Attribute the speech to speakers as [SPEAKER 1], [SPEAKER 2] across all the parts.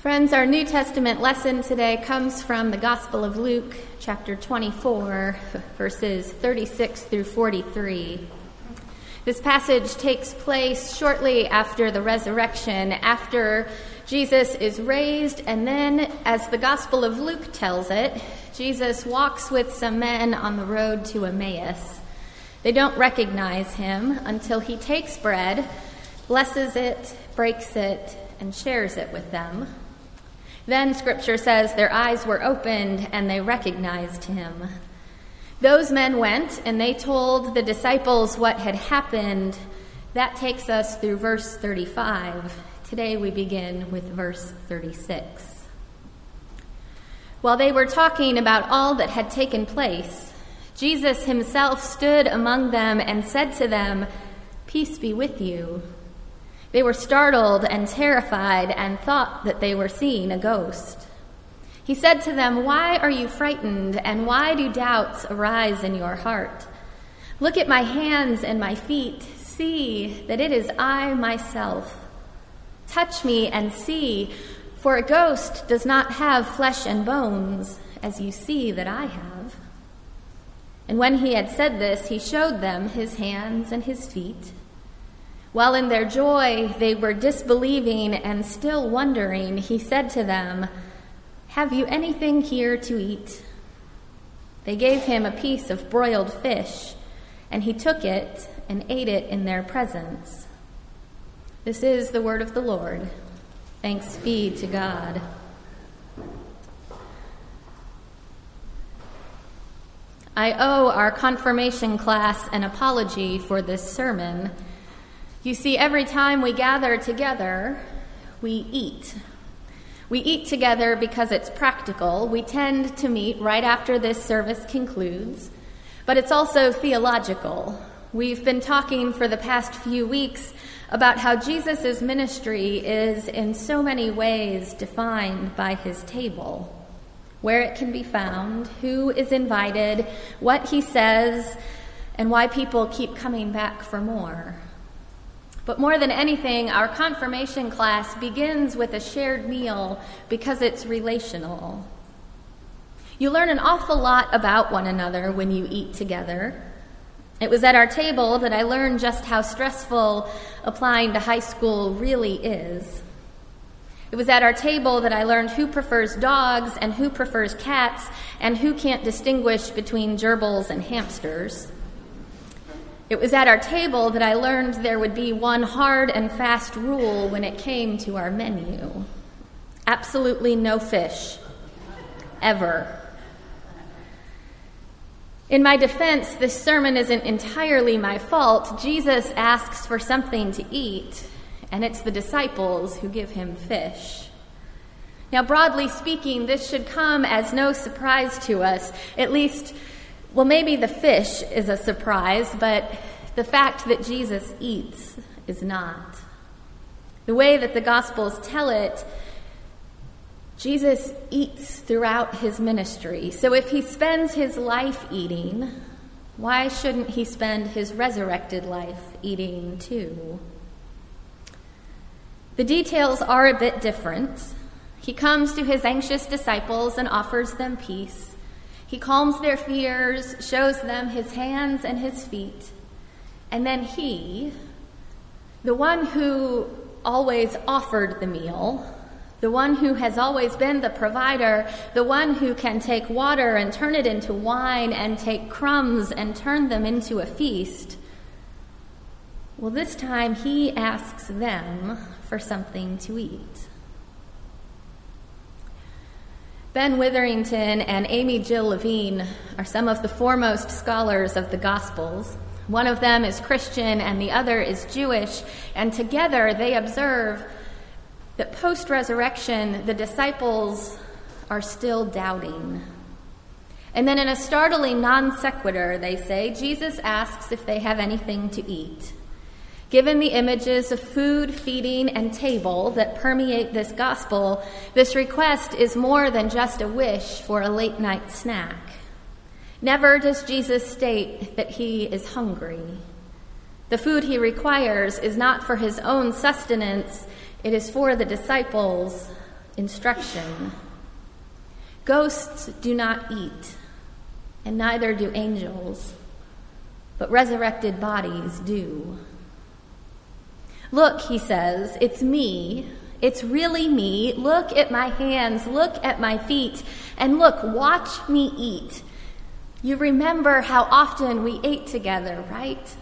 [SPEAKER 1] Friends, our New Testament lesson today comes from the Gospel of Luke, chapter 24, verses 36 through 43. This passage takes place shortly after the resurrection, after Jesus is raised, and then, as the Gospel of Luke tells it, Jesus walks with some men on the road to Emmaus. They don't recognize him until he takes bread, blesses it, breaks it, and shares it with them. Then scripture says their eyes were opened and they recognized him. Those men went and they told the disciples what had happened. That takes us through verse 35. Today we begin with verse 36. While they were talking about all that had taken place, Jesus himself stood among them and said to them, Peace be with you. They were startled and terrified and thought that they were seeing a ghost. He said to them, Why are you frightened, and why do doubts arise in your heart? Look at my hands and my feet. See that it is I myself. Touch me and see, for a ghost does not have flesh and bones, as you see that I have. And when he had said this, he showed them his hands and his feet. While in their joy they were disbelieving and still wondering, he said to them, Have you anything here to eat? They gave him a piece of broiled fish, and he took it and ate it in their presence. This is the word of the Lord. Thanks be to God. I owe our confirmation class an apology for this sermon. You see, every time we gather together, we eat. We eat together because it's practical. We tend to meet right after this service concludes, but it's also theological. We've been talking for the past few weeks about how Jesus' ministry is in so many ways defined by his table where it can be found, who is invited, what he says, and why people keep coming back for more. But more than anything, our confirmation class begins with a shared meal because it's relational. You learn an awful lot about one another when you eat together. It was at our table that I learned just how stressful applying to high school really is. It was at our table that I learned who prefers dogs and who prefers cats and who can't distinguish between gerbils and hamsters. It was at our table that I learned there would be one hard and fast rule when it came to our menu absolutely no fish. Ever. In my defense, this sermon isn't entirely my fault. Jesus asks for something to eat, and it's the disciples who give him fish. Now, broadly speaking, this should come as no surprise to us, at least well, maybe the fish is a surprise, but the fact that Jesus eats is not. The way that the Gospels tell it, Jesus eats throughout his ministry. So if he spends his life eating, why shouldn't he spend his resurrected life eating too? The details are a bit different. He comes to his anxious disciples and offers them peace. He calms their fears, shows them his hands and his feet. And then he, the one who always offered the meal, the one who has always been the provider, the one who can take water and turn it into wine and take crumbs and turn them into a feast. Well, this time he asks them for something to eat. Ben Witherington and Amy Jill Levine are some of the foremost scholars of the Gospels. One of them is Christian and the other is Jewish, and together they observe that post resurrection, the disciples are still doubting. And then, in a startling non sequitur, they say, Jesus asks if they have anything to eat. Given the images of food, feeding, and table that permeate this gospel, this request is more than just a wish for a late night snack. Never does Jesus state that he is hungry. The food he requires is not for his own sustenance, it is for the disciples instruction. Ghosts do not eat, and neither do angels, but resurrected bodies do. Look, he says, it's me. It's really me. Look at my hands. Look at my feet. And look, watch me eat. You remember how often we ate together, right?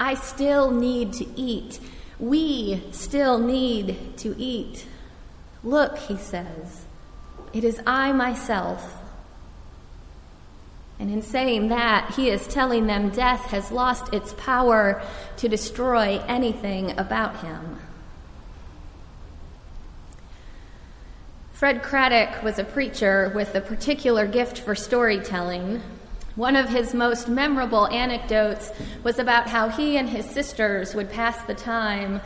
[SPEAKER 1] I still need to eat. We still need to eat. Look, he says, it is I myself. And in saying that, he is telling them death has lost its power to destroy anything about him. Fred Craddock was a preacher with a particular gift for storytelling. One of his most memorable anecdotes was about how he and his sisters would pass the time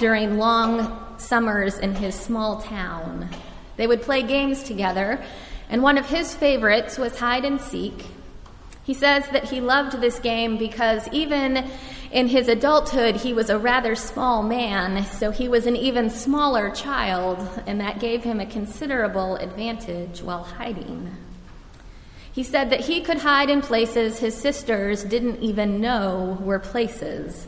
[SPEAKER 1] during long summers in his small town. They would play games together, and one of his favorites was hide and seek. He says that he loved this game because even in his adulthood, he was a rather small man, so he was an even smaller child, and that gave him a considerable advantage while hiding. He said that he could hide in places his sisters didn't even know were places.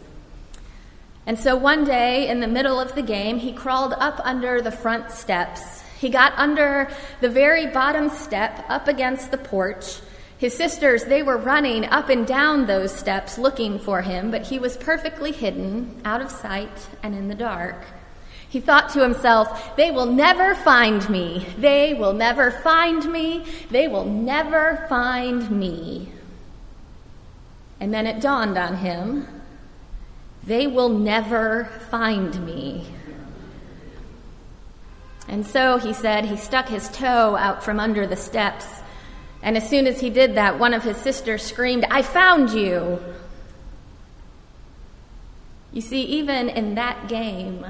[SPEAKER 1] And so one day, in the middle of the game, he crawled up under the front steps. He got under the very bottom step up against the porch his sisters, they were running up and down those steps looking for him, but he was perfectly hidden, out of sight, and in the dark. He thought to himself, They will never find me. They will never find me. They will never find me. And then it dawned on him, They will never find me. And so, he said, he stuck his toe out from under the steps and as soon as he did that, one of his sisters screamed, I found you! You see, even in that game,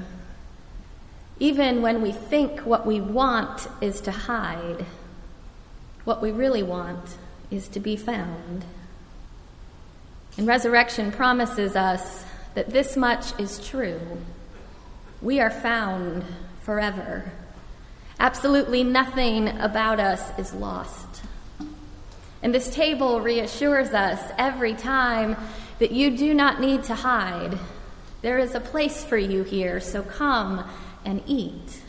[SPEAKER 1] even when we think what we want is to hide, what we really want is to be found. And resurrection promises us that this much is true. We are found forever. Absolutely nothing about us is lost. And this table reassures us every time that you do not need to hide. There is a place for you here, so come and eat.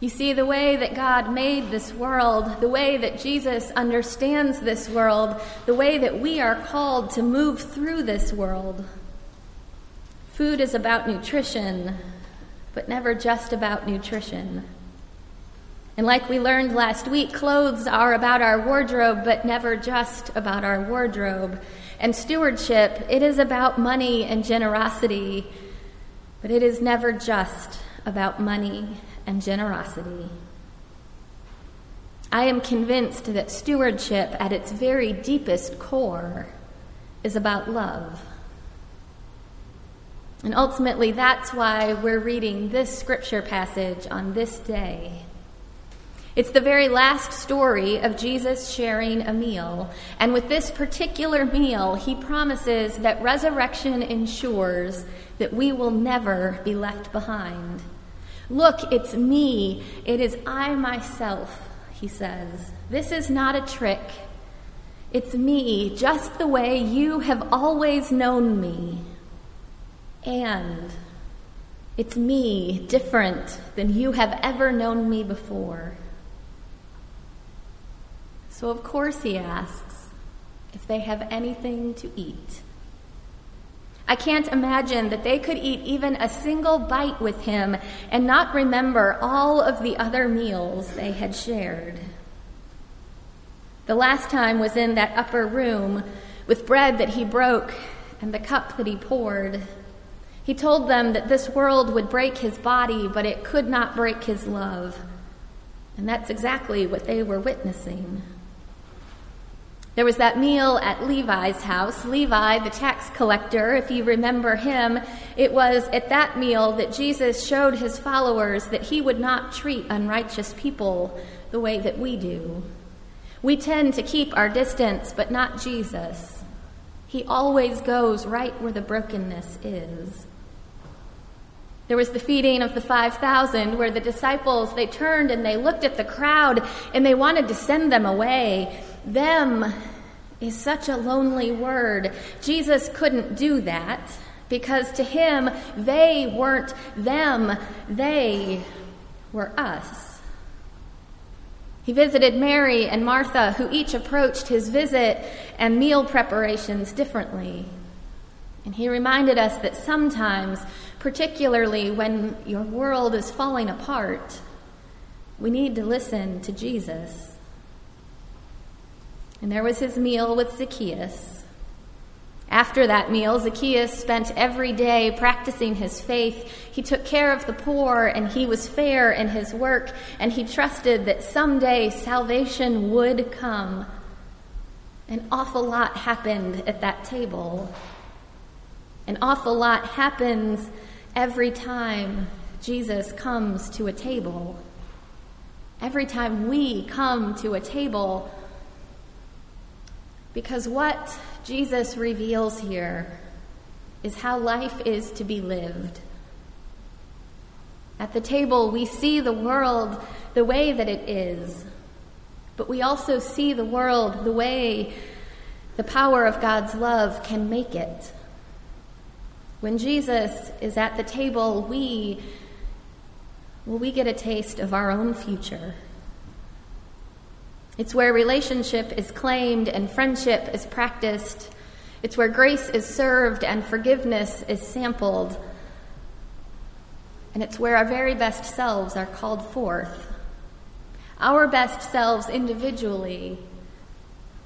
[SPEAKER 1] You see, the way that God made this world, the way that Jesus understands this world, the way that we are called to move through this world. Food is about nutrition, but never just about nutrition. And like we learned last week, clothes are about our wardrobe, but never just about our wardrobe. And stewardship, it is about money and generosity, but it is never just about money and generosity. I am convinced that stewardship, at its very deepest core, is about love. And ultimately, that's why we're reading this scripture passage on this day. It's the very last story of Jesus sharing a meal. And with this particular meal, he promises that resurrection ensures that we will never be left behind. Look, it's me. It is I myself, he says. This is not a trick. It's me, just the way you have always known me. And it's me, different than you have ever known me before. So, of course, he asks if they have anything to eat. I can't imagine that they could eat even a single bite with him and not remember all of the other meals they had shared. The last time was in that upper room with bread that he broke and the cup that he poured. He told them that this world would break his body, but it could not break his love. And that's exactly what they were witnessing. There was that meal at Levi's house. Levi, the tax collector, if you remember him, it was at that meal that Jesus showed his followers that he would not treat unrighteous people the way that we do. We tend to keep our distance, but not Jesus. He always goes right where the brokenness is. There was the feeding of the 5,000 where the disciples, they turned and they looked at the crowd and they wanted to send them away. Them is such a lonely word. Jesus couldn't do that because to him, they weren't them, they were us. He visited Mary and Martha, who each approached his visit and meal preparations differently. And he reminded us that sometimes, particularly when your world is falling apart, we need to listen to Jesus. And there was his meal with Zacchaeus. After that meal, Zacchaeus spent every day practicing his faith. He took care of the poor and he was fair in his work, and he trusted that someday salvation would come. An awful lot happened at that table. An awful lot happens every time Jesus comes to a table. Every time we come to a table, because what Jesus reveals here is how life is to be lived. At the table, we see the world the way that it is, but we also see the world the way the power of God's love can make it. When Jesus is at the table, we will we get a taste of our own future. It's where relationship is claimed and friendship is practiced. It's where grace is served and forgiveness is sampled. And it's where our very best selves are called forth. Our best selves individually,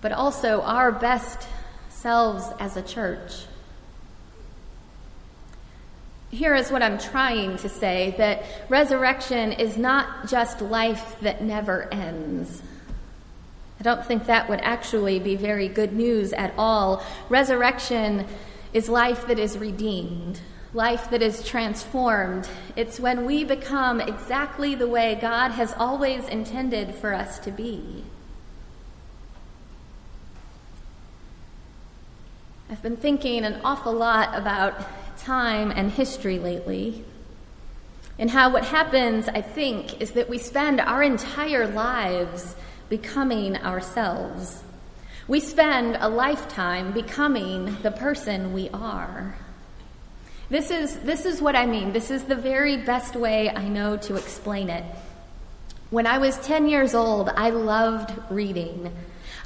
[SPEAKER 1] but also our best selves as a church. Here is what I'm trying to say that resurrection is not just life that never ends. I don't think that would actually be very good news at all. Resurrection is life that is redeemed, life that is transformed. It's when we become exactly the way God has always intended for us to be. I've been thinking an awful lot about time and history lately. And how what happens, I think, is that we spend our entire lives becoming ourselves. We spend a lifetime becoming the person we are. This is, this is what I mean. This is the very best way I know to explain it. When I was 10 years old, I loved reading.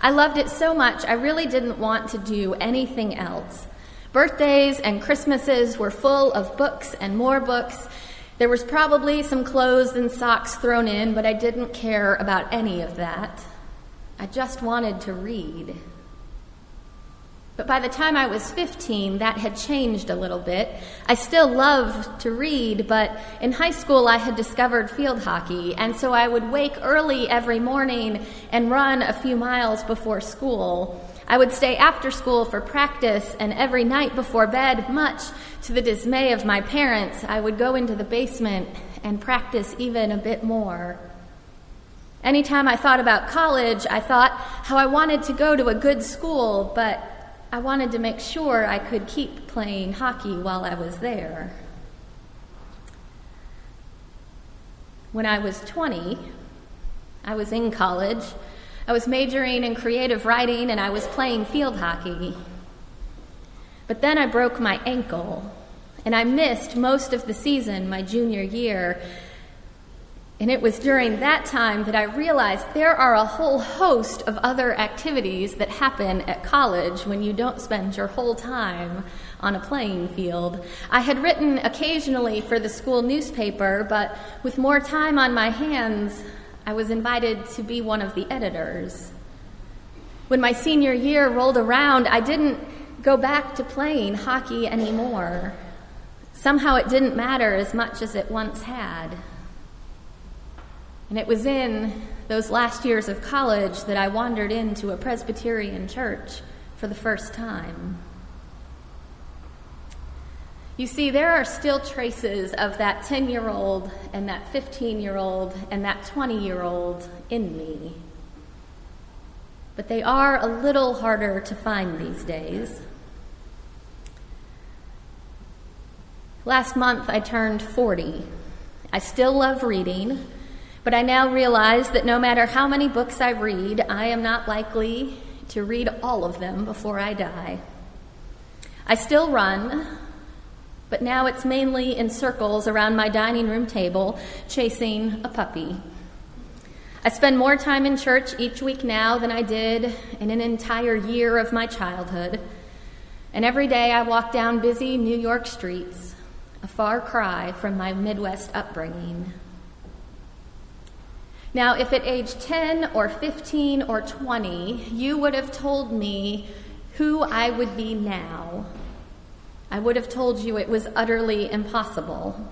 [SPEAKER 1] I loved it so much, I really didn't want to do anything else. Birthdays and Christmases were full of books and more books. There was probably some clothes and socks thrown in, but I didn't care about any of that. I just wanted to read. But by the time I was 15, that had changed a little bit. I still loved to read, but in high school I had discovered field hockey, and so I would wake early every morning and run a few miles before school. I would stay after school for practice, and every night before bed, much to the dismay of my parents, I would go into the basement and practice even a bit more. Anytime I thought about college, I thought how I wanted to go to a good school, but I wanted to make sure I could keep playing hockey while I was there. When I was 20, I was in college I was majoring in creative writing and I was playing field hockey. But then I broke my ankle and I missed most of the season my junior year. And it was during that time that I realized there are a whole host of other activities that happen at college when you don't spend your whole time on a playing field. I had written occasionally for the school newspaper, but with more time on my hands, I was invited to be one of the editors. When my senior year rolled around, I didn't go back to playing hockey anymore. Somehow it didn't matter as much as it once had. And it was in those last years of college that I wandered into a Presbyterian church for the first time. You see, there are still traces of that 10 year old and that 15 year old and that 20 year old in me. But they are a little harder to find these days. Last month I turned 40. I still love reading, but I now realize that no matter how many books I read, I am not likely to read all of them before I die. I still run, but now it's mainly in circles around my dining room table, chasing a puppy. I spend more time in church each week now than I did in an entire year of my childhood. And every day I walk down busy New York streets a far cry from my Midwest upbringing. Now, if at age 10 or 15 or 20 you would have told me who I would be now, I would have told you it was utterly impossible.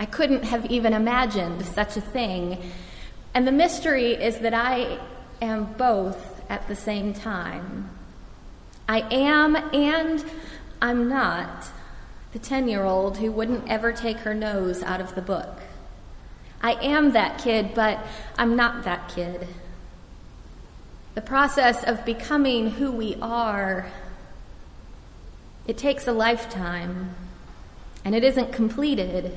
[SPEAKER 1] I couldn't have even imagined such a thing. And the mystery is that I am both at the same time. I am and I'm not the 10 year old who wouldn't ever take her nose out of the book. I am that kid, but I'm not that kid. The process of becoming who we are, it takes a lifetime, and it isn't completed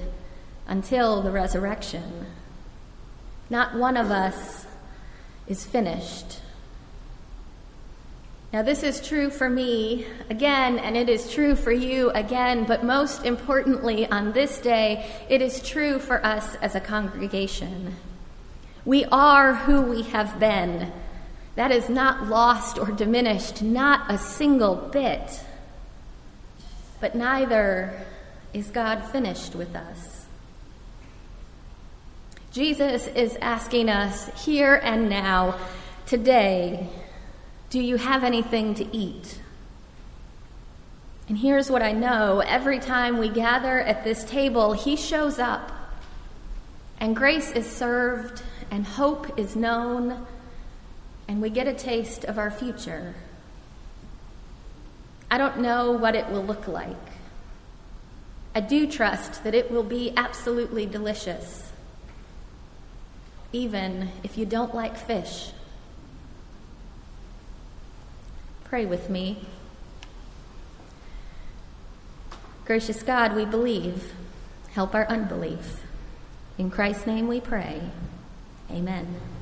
[SPEAKER 1] until the resurrection. Not one of us is finished. Now, this is true for me again, and it is true for you again, but most importantly, on this day, it is true for us as a congregation. We are who we have been. That is not lost or diminished, not a single bit. But neither is God finished with us. Jesus is asking us here and now, today, do you have anything to eat? And here's what I know every time we gather at this table, He shows up, and grace is served, and hope is known, and we get a taste of our future. I don't know what it will look like. I do trust that it will be absolutely delicious, even if you don't like fish. Pray with me. Gracious God, we believe. Help our unbelief. In Christ's name we pray. Amen.